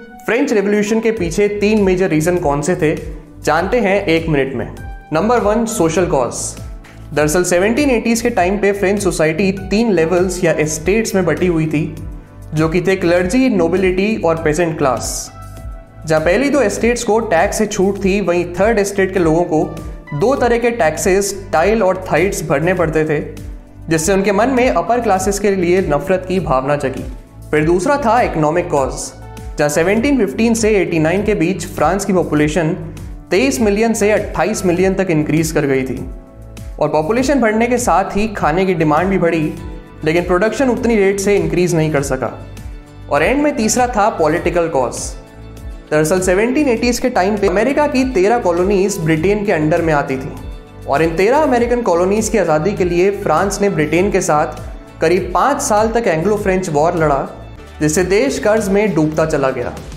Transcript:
French revolution के पीछे तीन मेजर रीजन कौन से थे? जानते हैं एक मिनट में। नंबर वन सोशल कॉज दरअसल 1780s के टाइम पे फ्रेंच सोसाइटी तीन लेवल्स या एस्टेट्स में बटी हुई थी, जो कि थे क्लर्जी नोबिलिटी और पेजेंट क्लास जहाँ पहली दो एस्टेट्स को टैक्स से छूट थी, वहीं थर्ड एस्टेट के लोगों को दो तरह के टैक्सेस टाइल और थाइट्स भरने पड़ते थे, जिससे उनके मन में अपर क्लासेस के लिए नफरत की भावना जगी। फिर दूसरा था इकोनॉमिक कॉज जहाँ 1715 से 89 के बीच फ्रांस की पॉपुलेशन 23 मिलियन से 28 मिलियन तक इंक्रीज कर गई थी। और पॉपुलेशन बढ़ने के साथ ही खाने की डिमांड भी बढ़ी, लेकिन प्रोडक्शन उतनी रेट से इंक्रीज नहीं कर सका। और एंड में तीसरा था पॉलिटिकल कॉज दरअसल 1780s के टाइम पे अमेरिका की तेरह कॉलोनीज ब्रिटेन के अंडर में आती थी। और इन तेरह अमेरिकन कॉलोनीज की आज़ादी के लिए फ्रांस ने ब्रिटेन के साथ करीब पाँच साल तक एंग्लो फ्रेंच वॉर लड़ा। जिससे देश कर्ज में डूबता चला गया।